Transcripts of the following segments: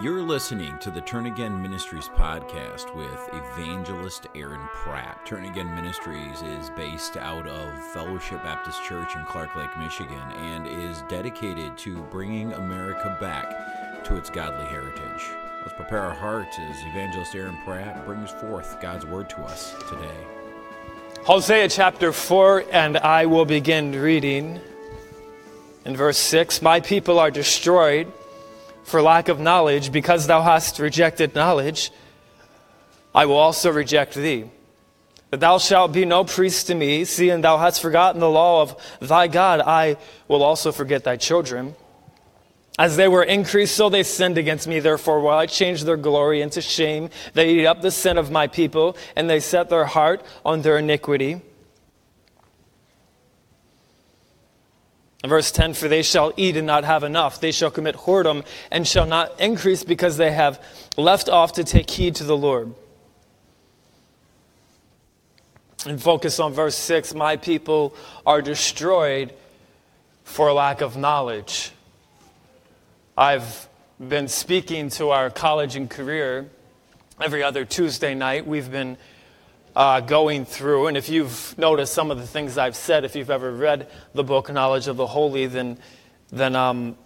You're listening to the Turn Again Ministries podcast with evangelist Aaron Pratt. Turn Again Ministries is based out of Fellowship Baptist Church in Clark Lake, Michigan, and is dedicated to bringing America back to its godly heritage. Let's prepare our hearts as evangelist Aaron Pratt brings forth God's word to us today. Hosea chapter 4, and I will begin reading in verse 6 My people are destroyed for lack of knowledge, because thou hast rejected knowledge, I will also reject thee. But thou shalt be no priest to me, seeing thou hast forgotten the law of thy God, I will also forget thy children. As they were increased, so they sinned against me. Therefore, while I changed their glory into shame? They eat up the sin of my people, and they set their heart on their iniquity. Verse 10 For they shall eat and not have enough. They shall commit whoredom and shall not increase because they have left off to take heed to the Lord. And focus on verse 6 My people are destroyed for lack of knowledge. I've been speaking to our college and career every other Tuesday night. We've been uh, going through. And if you've noticed some of the things I've said, if you've ever read the book Knowledge of the Holy, then, then, um,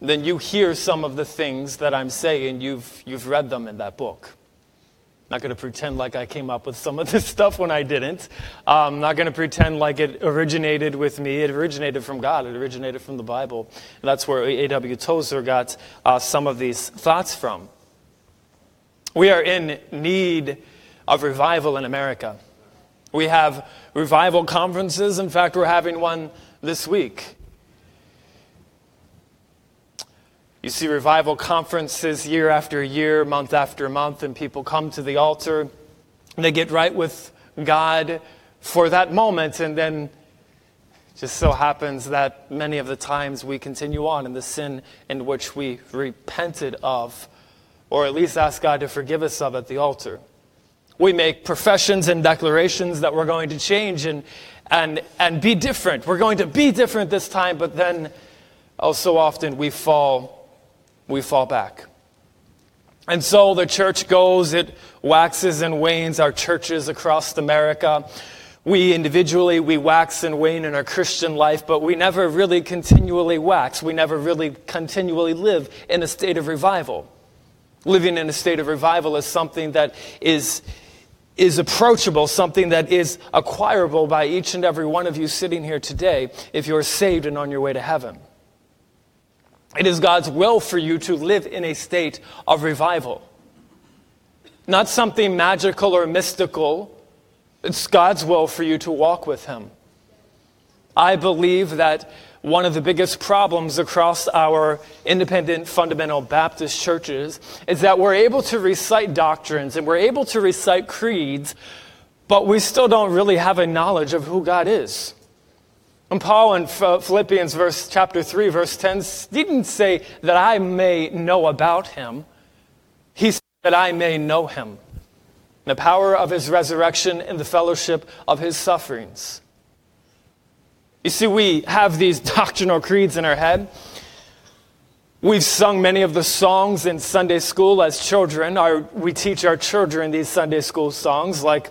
then you hear some of the things that I'm saying. You've, you've read them in that book. I'm not going to pretend like I came up with some of this stuff when I didn't. I'm um, not going to pretend like it originated with me. It originated from God. It originated from the Bible. And that's where A.W. Tozer got uh, some of these thoughts from. We are in need of revival in America. We have revival conferences. In fact, we're having one this week. You see revival conferences year after year, month after month, and people come to the altar. They get right with God for that moment, and then just so happens that many of the times we continue on in the sin in which we repented of, or at least ask God to forgive us of at the altar. We make professions and declarations that we're going to change and, and, and be different. We're going to be different this time, but then oh, so often we fall, we fall back. And so the church goes, it waxes and wanes, our churches across America. We individually, we wax and wane in our Christian life, but we never really continually wax. We never really continually live in a state of revival. Living in a state of revival is something that is, is approachable, something that is acquirable by each and every one of you sitting here today if you're saved and on your way to heaven. It is God's will for you to live in a state of revival. Not something magical or mystical. It's God's will for you to walk with Him. I believe that one of the biggest problems across our independent fundamental Baptist churches is that we're able to recite doctrines and we're able to recite creeds, but we still don't really have a knowledge of who God is. And Paul in Philippians verse chapter 3 verse 10 didn't say that I may know about him. He said that I may know him. The power of his resurrection and the fellowship of his sufferings. You see, we have these doctrinal creeds in our head. We've sung many of the songs in Sunday school as children. Our, we teach our children these Sunday school songs like,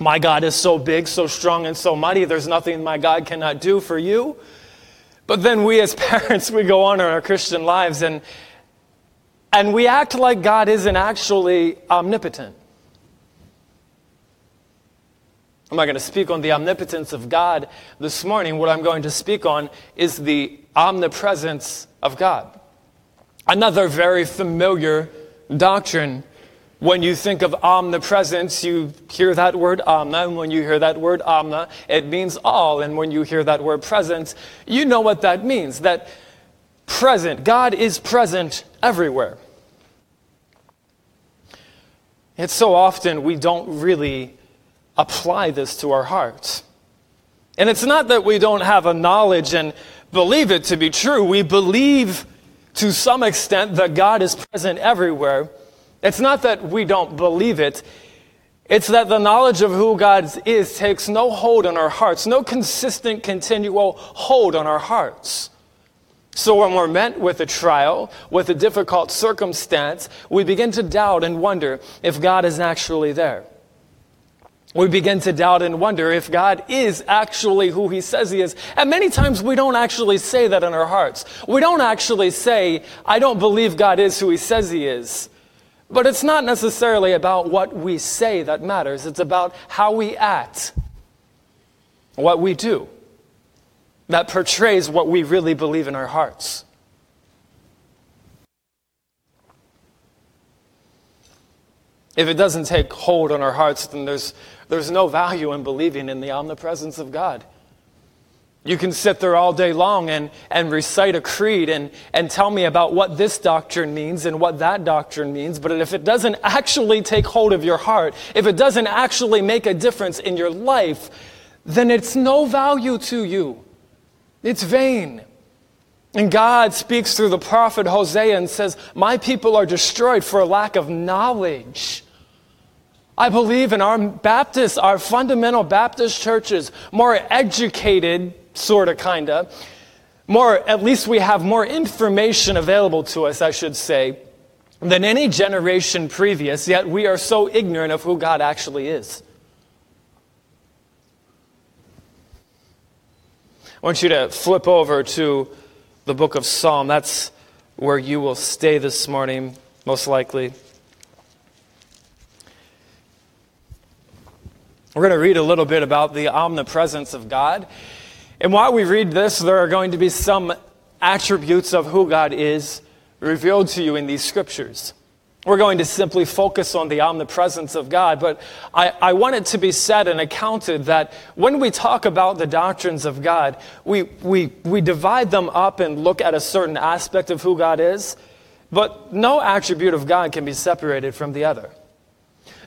My God is so big, so strong, and so mighty, there's nothing my God cannot do for you. But then we as parents, we go on in our Christian lives and, and we act like God isn't actually omnipotent. I'm not going to speak on the omnipotence of God this morning. What I'm going to speak on is the omnipresence of God. Another very familiar doctrine. When you think of omnipresence, you hear that word omna, and when you hear that word omna, it means all. And when you hear that word presence, you know what that means that present, God is present everywhere. It's so often we don't really apply this to our hearts. And it's not that we don't have a knowledge and believe it to be true. We believe to some extent that God is present everywhere. It's not that we don't believe it. It's that the knowledge of who God is takes no hold on our hearts, no consistent, continual hold on our hearts. So when we're met with a trial, with a difficult circumstance, we begin to doubt and wonder if God is actually there. We begin to doubt and wonder if God is actually who He says He is. And many times we don't actually say that in our hearts. We don't actually say, I don't believe God is who He says He is. But it's not necessarily about what we say that matters, it's about how we act, what we do that portrays what we really believe in our hearts. If it doesn't take hold on our hearts, then there's, there's no value in believing in the omnipresence of God. You can sit there all day long and, and recite a creed and, and tell me about what this doctrine means and what that doctrine means, but if it doesn't actually take hold of your heart, if it doesn't actually make a difference in your life, then it's no value to you. It's vain. And God speaks through the prophet Hosea and says, My people are destroyed for a lack of knowledge. I believe in our Baptist, our fundamental Baptist churches, more educated, sort of, kind of, more, at least we have more information available to us, I should say, than any generation previous, yet we are so ignorant of who God actually is. I want you to flip over to the book of Psalm. That's where you will stay this morning, most likely. We're going to read a little bit about the omnipresence of God. And while we read this, there are going to be some attributes of who God is revealed to you in these scriptures. We're going to simply focus on the omnipresence of God, but I, I, want it to be said and accounted that when we talk about the doctrines of God, we, we, we divide them up and look at a certain aspect of who God is, but no attribute of God can be separated from the other.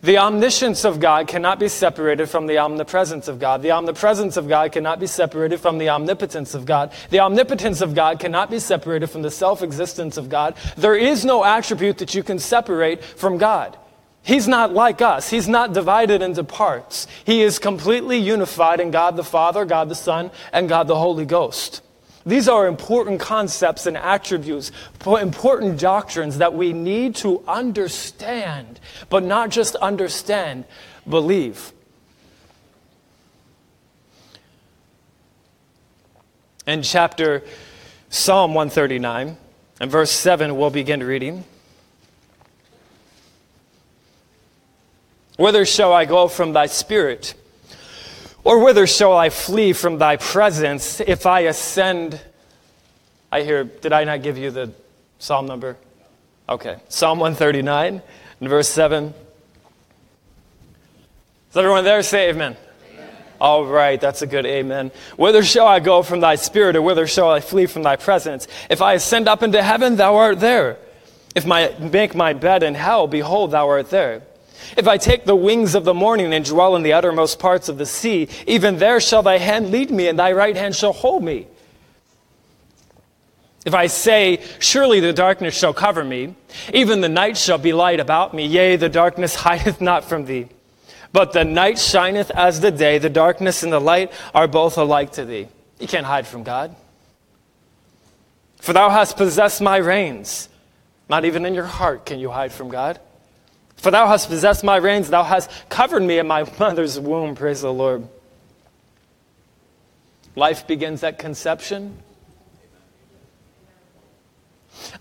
The omniscience of God cannot be separated from the omnipresence of God. The omnipresence of God cannot be separated from the omnipotence of God. The omnipotence of God cannot be separated from the self existence of God. There is no attribute that you can separate from God. He's not like us. He's not divided into parts. He is completely unified in God the Father, God the Son, and God the Holy Ghost. These are important concepts and attributes, important doctrines that we need to understand, but not just understand, believe. In chapter Psalm 139 and verse 7, we'll begin reading. Whither shall I go from thy spirit? Or whither shall I flee from thy presence if I ascend? I hear, did I not give you the psalm number? Okay. Psalm 139 and verse 7. Is everyone there? Say amen. amen. All right, that's a good amen. Whither shall I go from thy spirit, or whither shall I flee from thy presence? If I ascend up into heaven, thou art there. If I make my bed in hell, behold, thou art there. If I take the wings of the morning and dwell in the uttermost parts of the sea, even there shall thy hand lead me, and thy right hand shall hold me. If I say, Surely the darkness shall cover me, even the night shall be light about me, yea, the darkness hideth not from thee. But the night shineth as the day, the darkness and the light are both alike to thee. You can't hide from God. For thou hast possessed my reins. Not even in your heart can you hide from God. For thou hast possessed my reins, thou hast covered me in my mother's womb. Praise the Lord. Life begins at conception.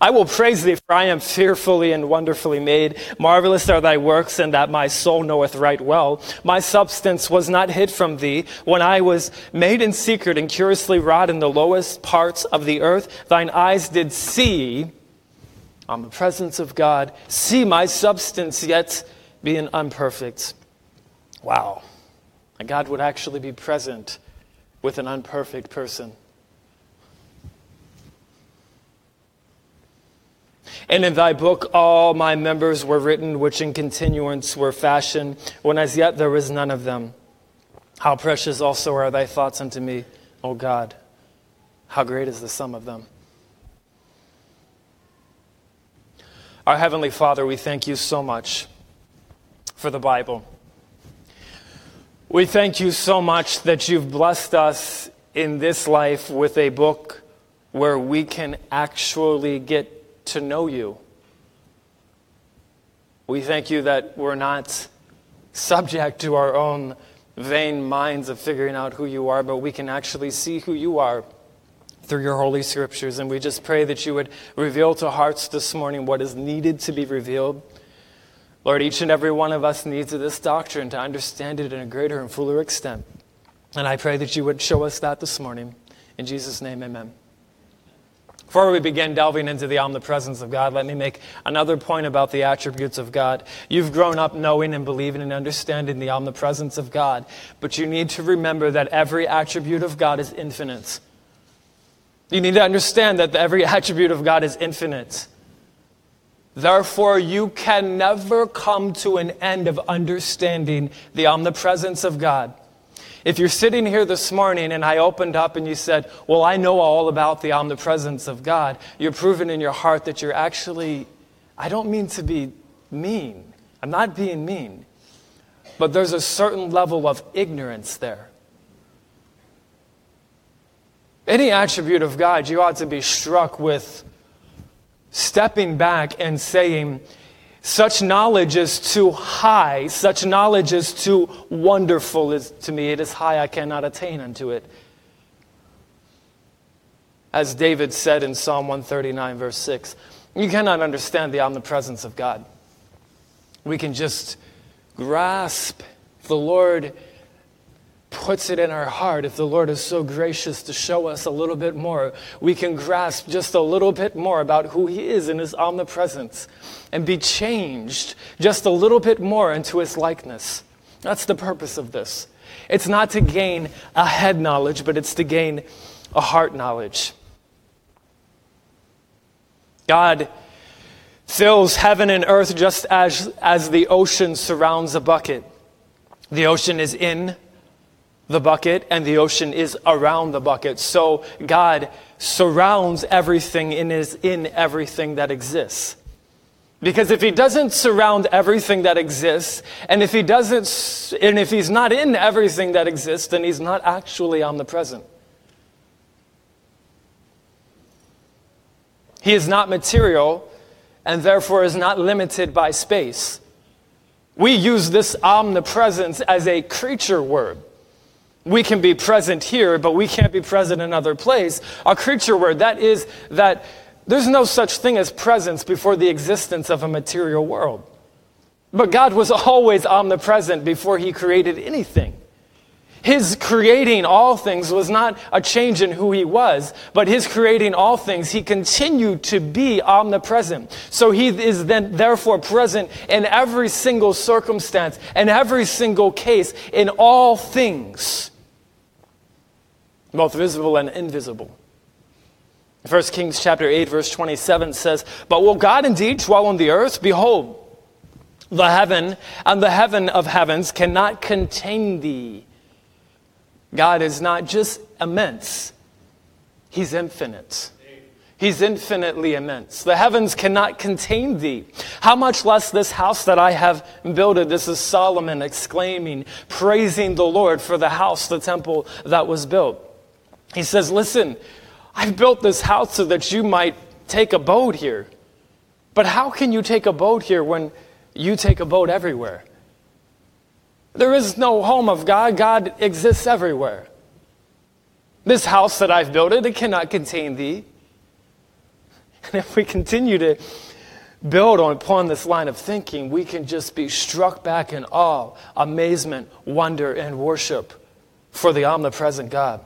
I will praise thee, for I am fearfully and wonderfully made. Marvelous are thy works, and that my soul knoweth right well. My substance was not hid from thee when I was made in secret and curiously wrought in the lowest parts of the earth. Thine eyes did see on the presence of God, see my substance yet being unperfect. Wow. And God would actually be present with an unperfect person. And in thy book all my members were written, which in continuance were fashioned, when as yet there was none of them. How precious also are thy thoughts unto me, O God. How great is the sum of them. Our Heavenly Father, we thank you so much for the Bible. We thank you so much that you've blessed us in this life with a book where we can actually get to know you. We thank you that we're not subject to our own vain minds of figuring out who you are, but we can actually see who you are through your holy scriptures. And we just pray that you would reveal to hearts this morning what is needed to be revealed. Lord, each and every one of us needs this doctrine to understand it in a greater and fuller extent. And I pray that you would show us that this morning. In Jesus' name, amen. Before we begin delving into the omnipresence of God, let me make another point about the attributes of God. You've grown up knowing and believing and understanding the omnipresence of God, but you need to remember that every attribute of God is infinite. You need to understand that every attribute of God is infinite. Therefore, you can never come to an end of understanding the omnipresence of God. If you're sitting here this morning and I opened up and you said, Well, I know all about the omnipresence of God, you're proving in your heart that you're actually, I don't mean to be mean. I'm not being mean. But there's a certain level of ignorance there. Any attribute of God, you ought to be struck with stepping back and saying, such knowledge is too high, such knowledge is too wonderful is, to me. It is high, I cannot attain unto it. As David said in Psalm 139, verse 6, you cannot understand the omnipresence of God. We can just grasp the Lord puts it in our heart, if the Lord is so gracious to show us a little bit more, we can grasp just a little bit more about who He is in His omnipresence and be changed just a little bit more into His likeness. That's the purpose of this. It's not to gain a head knowledge, but it's to gain a heart knowledge. God fills heaven and earth just as, as the ocean surrounds a bucket. The ocean is in the bucket and the ocean is around the bucket. So God surrounds everything and is in everything that exists. Because if he doesn't surround everything that exists, and if he doesn't, and if he's not in everything that exists, then he's not actually omnipresent. He is not material and therefore is not limited by space. We use this omnipresence as a creature word we can be present here, but we can't be present in another place. A creature word, that is that there's no such thing as presence before the existence of a material world. But God was always omnipresent before he created anything. His creating all things was not a change in who he was, but his creating all things, he continued to be omnipresent. So he is then therefore present in every single circumstance and every single case in all things both visible and invisible. 1 Kings chapter 8 verse 27 says, "But will God indeed dwell on the earth? Behold, the heaven and the heaven of heavens cannot contain thee." God is not just immense, he's infinite. He's infinitely immense. The heavens cannot contain thee. How much less this house that I have builded? This is Solomon exclaiming, praising the Lord for the house, the temple that was built. He says, Listen, I've built this house so that you might take a boat here. But how can you take a boat here when you take a boat everywhere? There is no home of God. God exists everywhere. This house that I've built, it, it cannot contain thee. And if we continue to build on, upon this line of thinking, we can just be struck back in awe, amazement, wonder, and worship for the omnipresent God.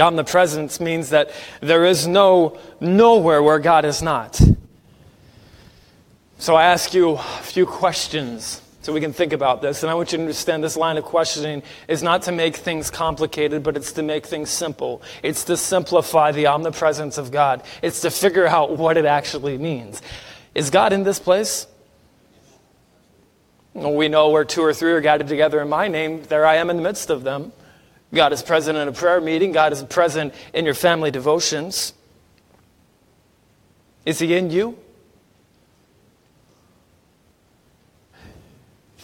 Omnipresence means that there is no nowhere where God is not. So I ask you a few questions so we can think about this. And I want you to understand this line of questioning is not to make things complicated, but it's to make things simple. It's to simplify the omnipresence of God. It's to figure out what it actually means. Is God in this place? We know where two or three are gathered together in my name, there I am in the midst of them. God is present in a prayer meeting. God is present in your family devotions. Is He in you?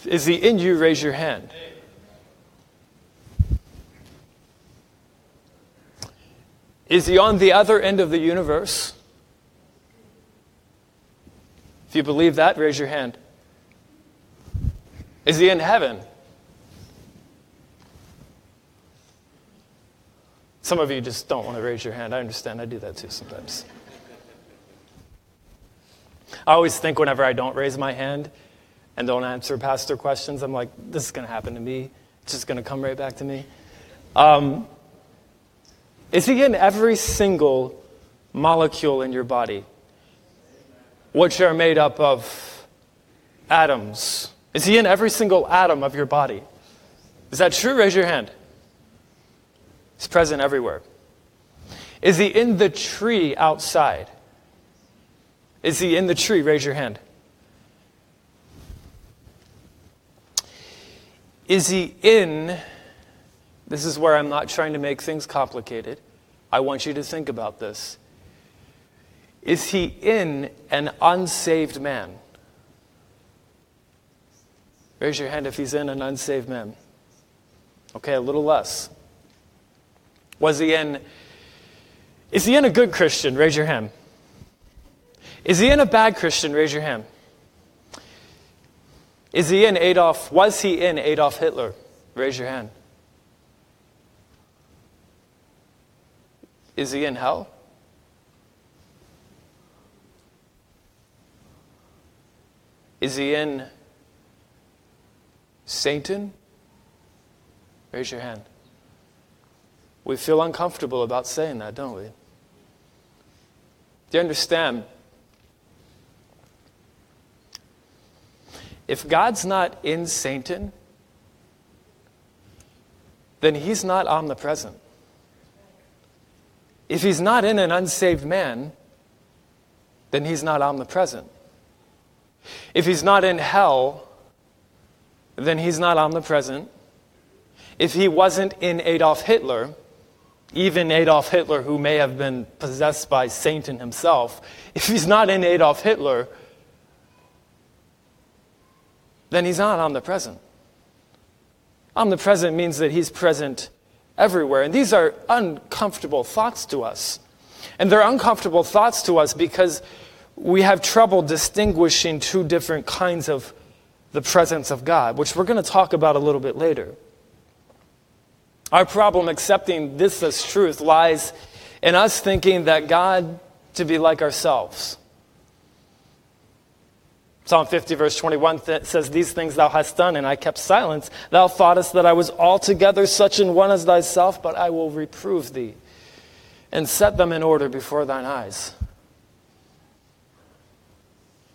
Is He in you? Raise your hand. Is He on the other end of the universe? If you believe that, raise your hand. Is He in heaven? Some of you just don't want to raise your hand. I understand. I do that too sometimes. I always think whenever I don't raise my hand and don't answer pastor questions, I'm like, this is going to happen to me. It's just going to come right back to me. Um, is he in every single molecule in your body, which are made up of atoms? Is he in every single atom of your body? Is that true? Raise your hand. He's present everywhere. Is he in the tree outside? Is he in the tree? Raise your hand. Is he in? This is where I'm not trying to make things complicated. I want you to think about this. Is he in an unsaved man? Raise your hand if he's in an unsaved man. Okay, a little less. Was he in, is he in a good Christian? Raise your hand. Is he in a bad Christian? Raise your hand. Is he in Adolf, was he in Adolf Hitler? Raise your hand. Is he in hell? Is he in Satan? Raise your hand. We feel uncomfortable about saying that, don't we? Do you understand? If God's not in Satan, then he's not omnipresent. If he's not in an unsaved man, then he's not omnipresent. If he's not in hell, then he's not omnipresent. If he wasn't in Adolf Hitler, even Adolf Hitler, who may have been possessed by Satan himself, if he's not in Adolf Hitler, then he's not omnipresent. Omnipresent means that he's present everywhere. And these are uncomfortable thoughts to us. And they're uncomfortable thoughts to us because we have trouble distinguishing two different kinds of the presence of God, which we're going to talk about a little bit later. Our problem accepting this as truth lies in us thinking that God to be like ourselves. Psalm 50, verse 21 th- says, These things thou hast done, and I kept silence. Thou thoughtest that I was altogether such an one as thyself, but I will reprove thee and set them in order before thine eyes.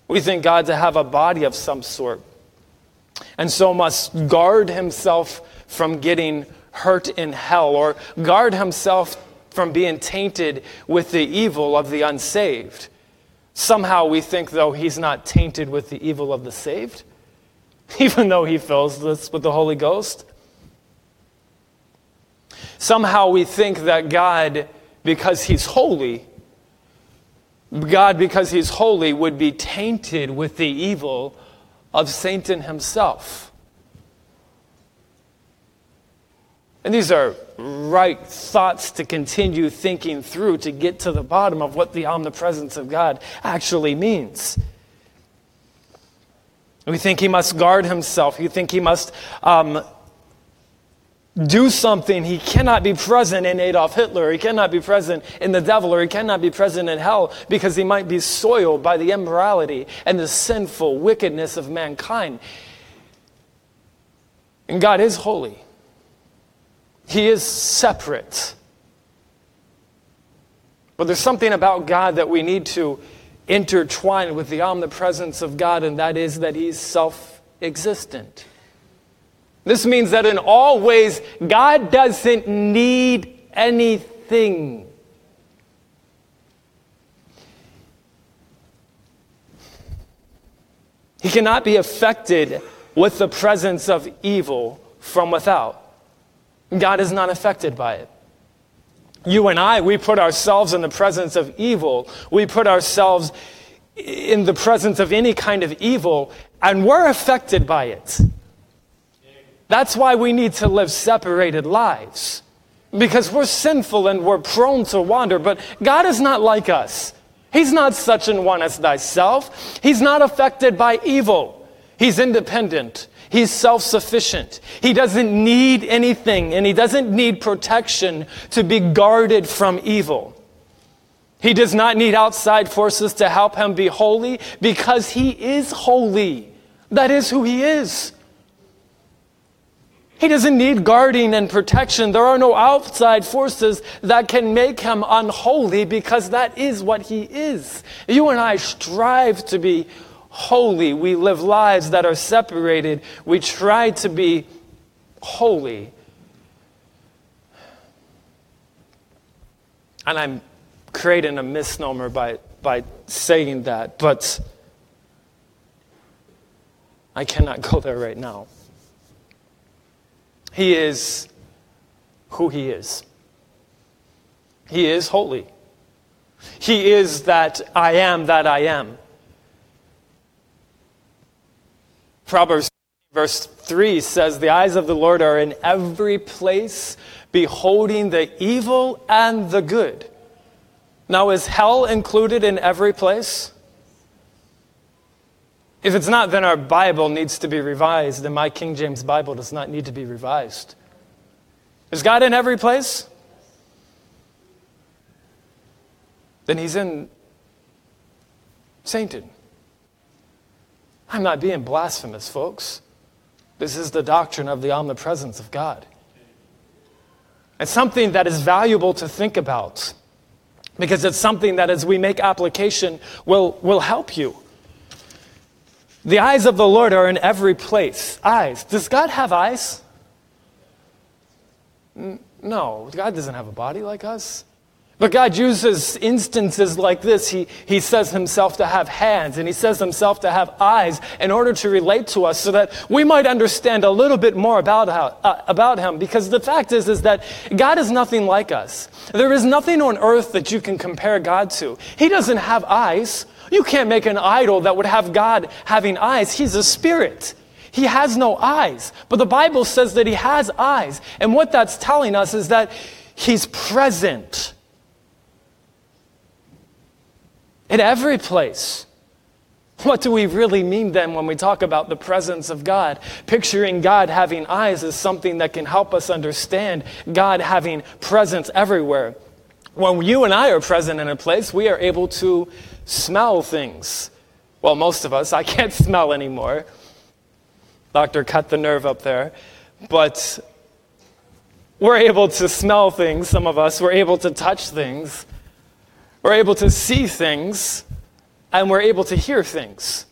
We think God to have a body of some sort, and so must guard himself from getting hurt in hell or guard himself from being tainted with the evil of the unsaved. Somehow we think, though, he's not tainted with the evil of the saved, even though he fills us with the Holy Ghost. Somehow we think that God, because he's holy, God, because he's holy, would be tainted with the evil of Satan himself. And these are right thoughts to continue thinking through to get to the bottom of what the omnipresence of God actually means. We think he must guard himself. You think he must um, do something. He cannot be present in Adolf Hitler. He cannot be present in the devil, or he cannot be present in hell because he might be soiled by the immorality and the sinful wickedness of mankind. And God is holy. He is separate. But there's something about God that we need to intertwine with the omnipresence of God, and that is that He's self existent. This means that in all ways, God doesn't need anything. He cannot be affected with the presence of evil from without. God is not affected by it. You and I, we put ourselves in the presence of evil. We put ourselves in the presence of any kind of evil, and we're affected by it. That's why we need to live separated lives. because we're sinful and we're prone to wander. But God is not like us. He's not such an one as thyself. He's not affected by evil. He's independent. He's self sufficient. He doesn't need anything and he doesn't need protection to be guarded from evil. He does not need outside forces to help him be holy because he is holy. That is who he is. He doesn't need guarding and protection. There are no outside forces that can make him unholy because that is what he is. You and I strive to be holy. We live lives that are separated. We try to be holy. And I'm creating a misnomer by, by saying that, but I cannot go there right now. He is who He is. He is holy. He is that I am that I am. Proverbs verse 3 says, The eyes of the Lord are in every place, beholding the evil and the good. Now, is hell included in every place? If it's not, then our Bible needs to be revised, and my King James Bible does not need to be revised. Is God in every place? Then he's in Satan. I'm not being blasphemous, folks. This is the doctrine of the omnipresence of God. It's something that is valuable to think about because it's something that, as we make application, will, will help you. The eyes of the Lord are in every place. Eyes. Does God have eyes? No, God doesn't have a body like us. But God uses instances like this. He, he says himself to have hands and he says himself to have eyes in order to relate to us so that we might understand a little bit more about, how, uh, about him. Because the fact is, is that God is nothing like us. There is nothing on earth that you can compare God to. He doesn't have eyes. You can't make an idol that would have God having eyes. He's a spirit. He has no eyes. But the Bible says that he has eyes. And what that's telling us is that he's present in every place. What do we really mean then when we talk about the presence of God? Picturing God having eyes is something that can help us understand God having presence everywhere. When you and I are present in a place, we are able to smell things. Well, most of us, I can't smell anymore. Doctor cut the nerve up there. But we're able to smell things, some of us. We're able to touch things. We're able to see things and we're able to hear things.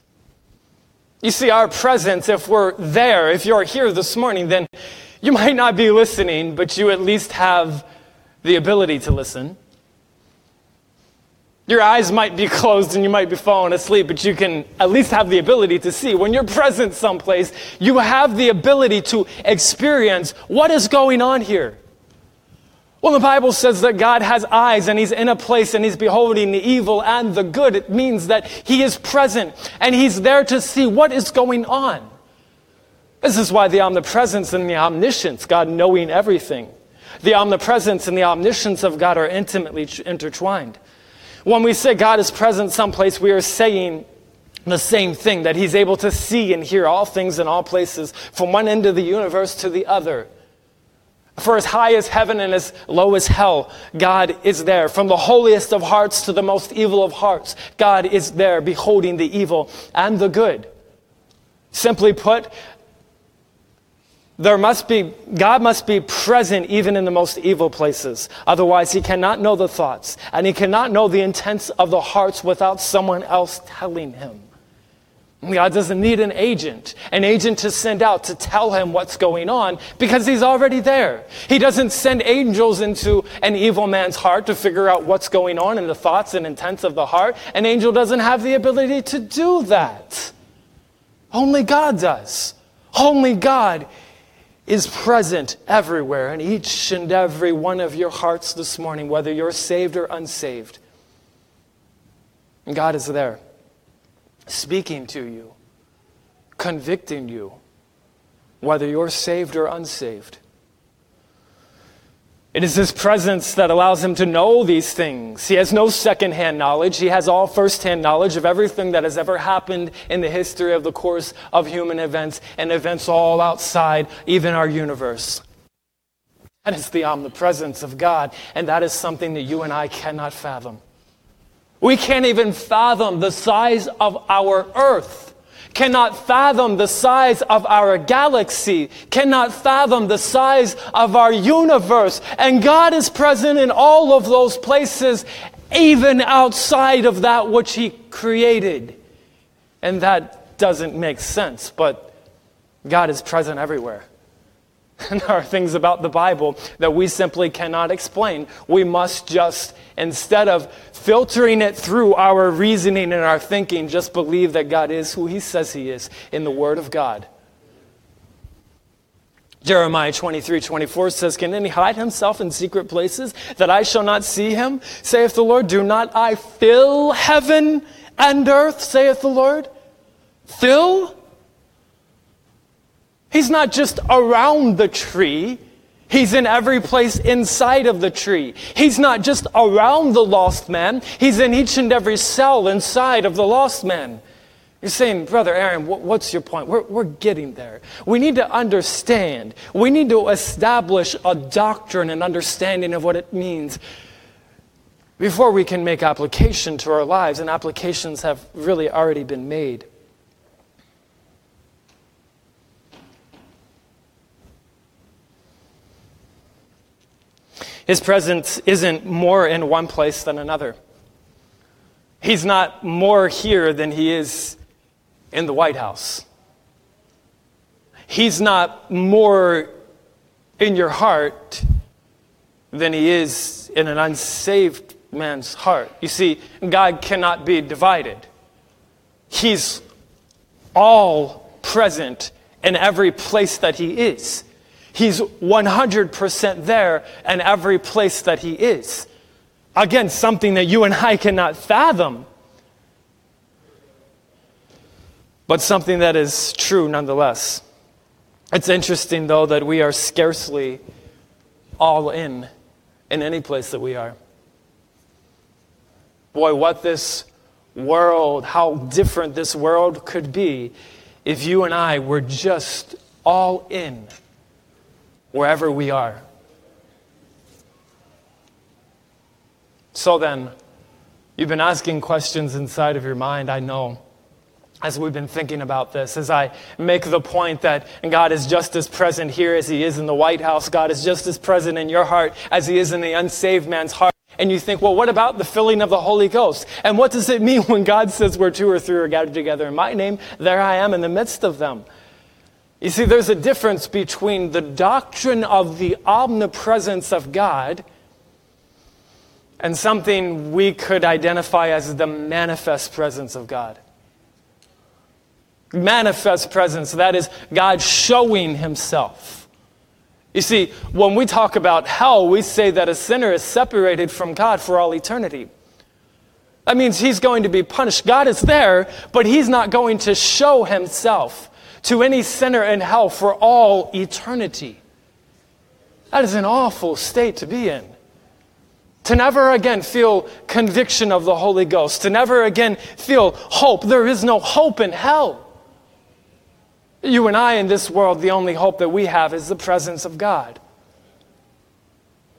You see, our presence, if we're there, if you're here this morning, then you might not be listening, but you at least have the ability to listen. Your eyes might be closed and you might be falling asleep, but you can at least have the ability to see. When you're present someplace, you have the ability to experience what is going on here. Well, the Bible says that God has eyes and He's in a place and He's beholding the evil and the good. It means that He is present and He's there to see what is going on. This is why the omnipresence and the omniscience, God knowing everything, the omnipresence and the omniscience of God are intimately intertwined. When we say God is present someplace, we are saying the same thing that He's able to see and hear all things in all places from one end of the universe to the other. For as high as heaven and as low as hell, God is there. From the holiest of hearts to the most evil of hearts, God is there, beholding the evil and the good. Simply put, there must be, God must be present even in the most evil places. Otherwise, he cannot know the thoughts and he cannot know the intents of the hearts without someone else telling him. God doesn't need an agent, an agent to send out to tell him what's going on because he's already there. He doesn't send angels into an evil man's heart to figure out what's going on in the thoughts and intents of the heart. An angel doesn't have the ability to do that. Only God does. Only God is present everywhere in each and every one of your hearts this morning, whether you're saved or unsaved. God is there speaking to you, convicting you, whether you're saved or unsaved. It is His presence that allows him to know these things. He has no secondhand knowledge. He has all firsthand knowledge of everything that has ever happened in the history of the course of human events and events all outside even our universe. That is the omnipresence of God, and that is something that you and I cannot fathom. We can't even fathom the size of our earth cannot fathom the size of our galaxy, cannot fathom the size of our universe. And God is present in all of those places, even outside of that which He created. And that doesn't make sense, but God is present everywhere. And there are things about the Bible that we simply cannot explain. We must just, instead of filtering it through our reasoning and our thinking, just believe that God is who He says He is in the Word of God. Jeremiah 23, 24 says, Can any hide himself in secret places that I shall not see him? Saith the Lord, Do not I fill heaven and earth, saith the Lord? Fill? He's not just around the tree. He's in every place inside of the tree. He's not just around the lost man. He's in each and every cell inside of the lost man. You're saying, Brother Aaron, what's your point? We're, we're getting there. We need to understand. We need to establish a doctrine and understanding of what it means before we can make application to our lives. And applications have really already been made. His presence isn't more in one place than another. He's not more here than he is in the White House. He's not more in your heart than he is in an unsaved man's heart. You see, God cannot be divided. He's all present in every place that he is. He's 100% there in every place that He is. Again, something that you and I cannot fathom, but something that is true nonetheless. It's interesting, though, that we are scarcely all in in any place that we are. Boy, what this world, how different this world could be if you and I were just all in wherever we are. So then, you've been asking questions inside of your mind, I know, as we've been thinking about this, as I make the point that God is just as present here as He is in the White House. God is just as present in your heart as He is in the unsaved man's heart. And you think, well, what about the filling of the Holy Ghost? And what does it mean when God says where two or three are gathered together in my name? There I am in the midst of them. You see, there's a difference between the doctrine of the omnipresence of God and something we could identify as the manifest presence of God. Manifest presence, that is God showing himself. You see, when we talk about hell, we say that a sinner is separated from God for all eternity. That means he's going to be punished. God is there, but he's not going to show himself to any sinner in hell for all eternity. That is an awful state to be in. To never again feel conviction of the Holy Ghost, to never again feel hope. There is no hope in hell. You and I in this world, the only hope that we have is the presence of God.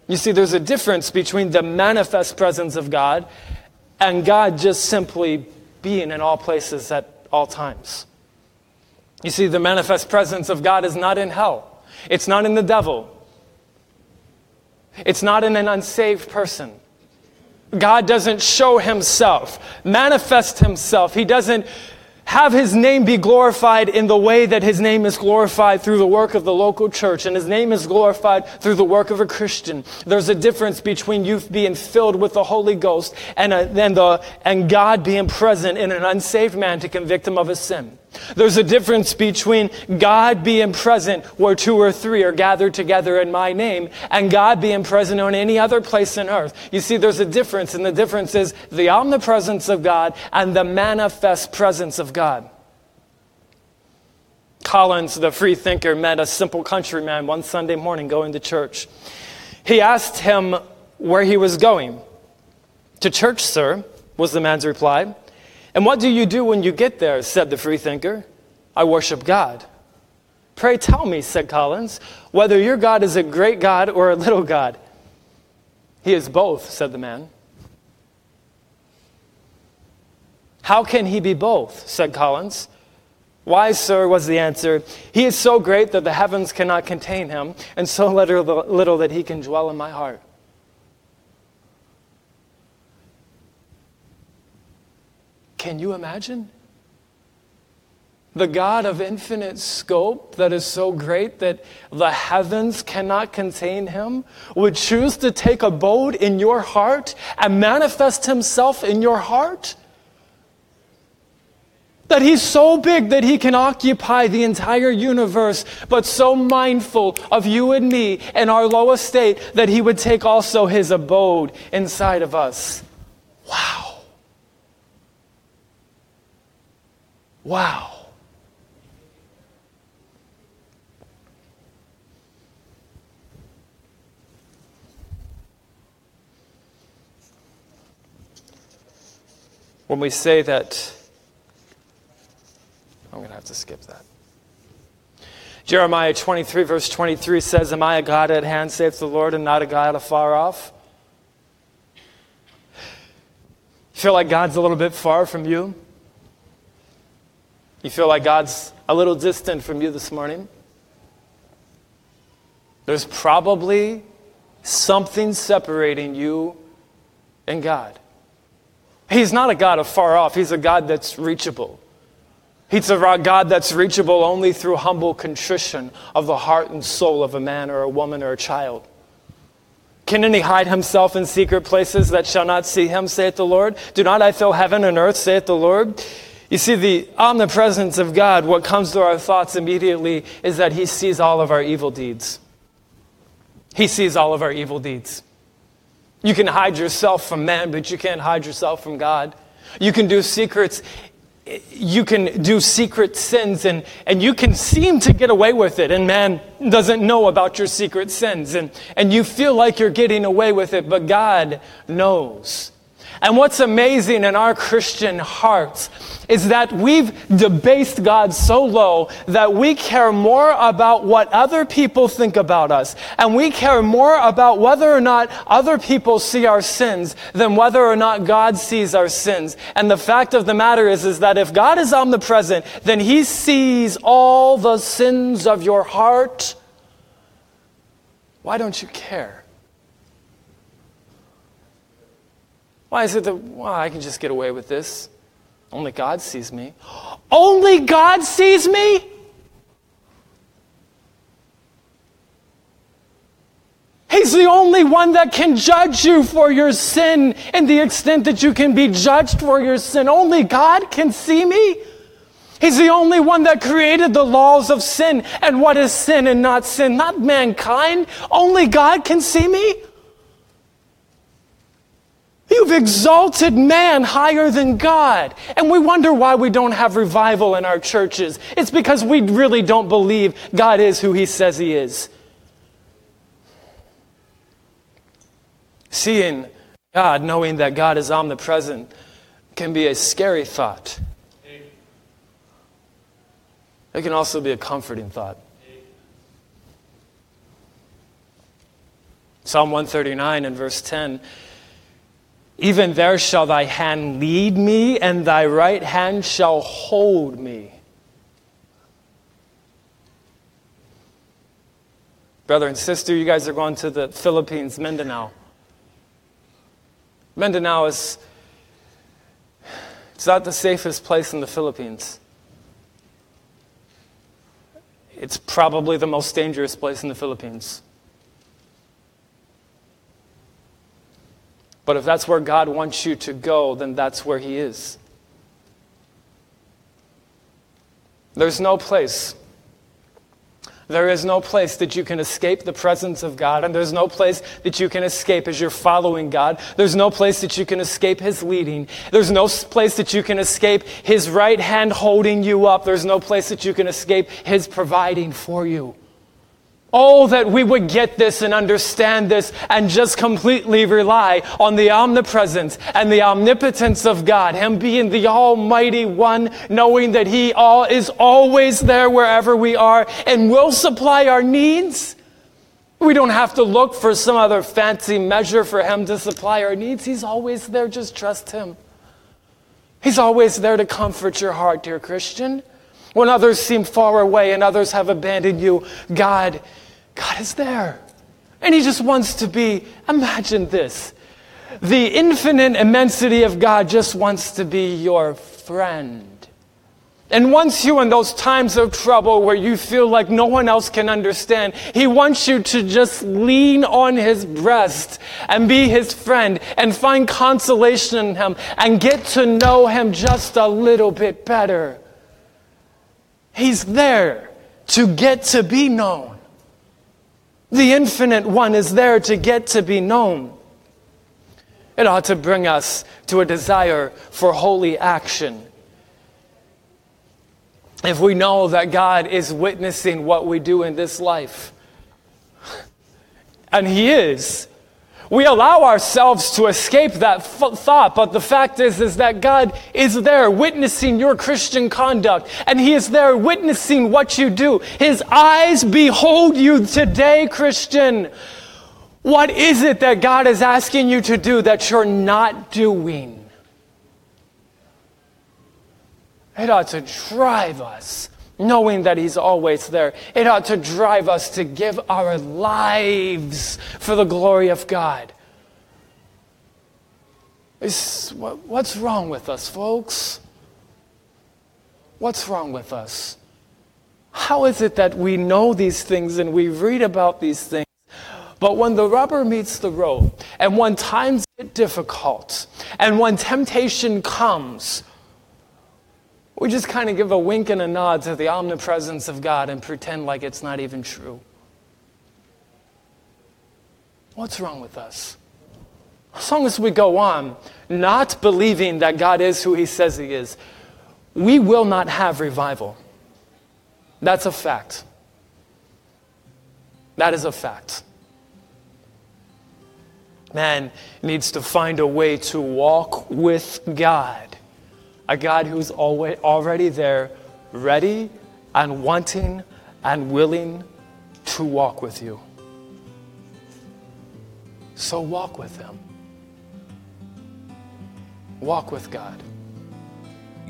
You see, there's a difference between the manifest presence of God and God just simply being in all places at all times. You see, the manifest presence of God is not in hell, it's not in the devil, it's not in an unsaved person. God doesn't show himself, manifest himself. He doesn't have his name be glorified in the way that his name is glorified through the work of the local church and his name is glorified through the work of a Christian. There's a difference between you being filled with the Holy Ghost and, a, and, the, and God being present in an unsaved man to convict him of his sin. There's a difference between God being present where two or three are gathered together in my name and God being present on any other place on earth. You see, there's a difference, and the difference is the omnipresence of God and the manifest presence of God. Collins, the free thinker, met a simple countryman one Sunday morning going to church. He asked him where he was going. To church, sir, was the man's reply. And what do you do when you get there? said the freethinker. I worship God. Pray tell me, said Collins, whether your God is a great God or a little God. He is both, said the man. How can he be both? said Collins. Why, sir, was the answer. He is so great that the heavens cannot contain him, and so little that he can dwell in my heart. Can you imagine? The God of infinite scope that is so great that the heavens cannot contain him would choose to take abode in your heart and manifest himself in your heart? That he's so big that he can occupy the entire universe, but so mindful of you and me and our low estate that he would take also his abode inside of us. Wow. Wow. When we say that I'm going to have to skip that. Jeremiah 23, verse 23 says, Am I a God at hand, saith the Lord, and not a God afar off? Feel like God's a little bit far from you? You feel like God's a little distant from you this morning? There's probably something separating you and God. He's not a God afar off, He's a God that's reachable. He's a God that's reachable only through humble contrition of the heart and soul of a man or a woman or a child. Can any hide himself in secret places that shall not see him, saith the Lord? Do not I fill heaven and earth, saith the Lord? You see, the omnipresence of God, what comes to our thoughts immediately is that He sees all of our evil deeds. He sees all of our evil deeds. You can hide yourself from man, but you can't hide yourself from God. You can do secrets you can do secret sins and, and you can seem to get away with it, and man doesn't know about your secret sins, and, and you feel like you're getting away with it, but God knows. And what's amazing in our Christian hearts is that we've debased God so low that we care more about what other people think about us. And we care more about whether or not other people see our sins than whether or not God sees our sins. And the fact of the matter is, is that if God is omnipresent, then He sees all the sins of your heart. Why don't you care? Why is it that, well, I can just get away with this? Only God sees me. Only God sees me? He's the only one that can judge you for your sin in the extent that you can be judged for your sin. Only God can see me. He's the only one that created the laws of sin and what is sin and not sin, not mankind. Only God can see me. You've exalted man higher than God. And we wonder why we don't have revival in our churches. It's because we really don't believe God is who he says he is. Seeing God, knowing that God is omnipresent, can be a scary thought. It can also be a comforting thought. Psalm 139 and verse 10 even there shall thy hand lead me, and thy right hand shall hold me. Brother and sister, you guys are going to the Philippines, Mindanao. Mindanao is it's not the safest place in the Philippines. It's probably the most dangerous place in the Philippines. But if that's where God wants you to go, then that's where He is. There's no place. There is no place that you can escape the presence of God, and there's no place that you can escape as you're following God. There's no place that you can escape His leading. There's no place that you can escape His right hand holding you up. There's no place that you can escape His providing for you. Oh, that we would get this and understand this and just completely rely on the omnipresence and the omnipotence of God, Him being the Almighty One, knowing that He all is always there wherever we are and will supply our needs. We don't have to look for some other fancy measure for Him to supply our needs. He's always there. Just trust Him. He's always there to comfort your heart, dear Christian. When others seem far away and others have abandoned you, God God is there. And He just wants to be, imagine this. The infinite immensity of God just wants to be your friend. And once you in those times of trouble where you feel like no one else can understand, He wants you to just lean on His breast and be His friend and find consolation in Him and get to know Him just a little bit better. He's there to get to be known. The infinite one is there to get to be known. It ought to bring us to a desire for holy action. If we know that God is witnessing what we do in this life, and He is, we allow ourselves to escape that f- thought, but the fact is, is that God is there witnessing your Christian conduct, and He is there witnessing what you do. His eyes behold you today, Christian. What is it that God is asking you to do that you're not doing? It ought to drive us knowing that He's always there. It ought to drive us to give our lives for the glory of God. It's, what's wrong with us, folks? What's wrong with us? How is it that we know these things and we read about these things? But when the rubber meets the road, and when times get difficult, and when temptation comes, we just kind of give a wink and a nod to the omnipresence of God and pretend like it's not even true. What's wrong with us? As long as we go on not believing that God is who He says He is, we will not have revival. That's a fact. That is a fact. Man needs to find a way to walk with God a God who's always, already there, ready and wanting and willing to walk with you. So walk with Him. Walk with God.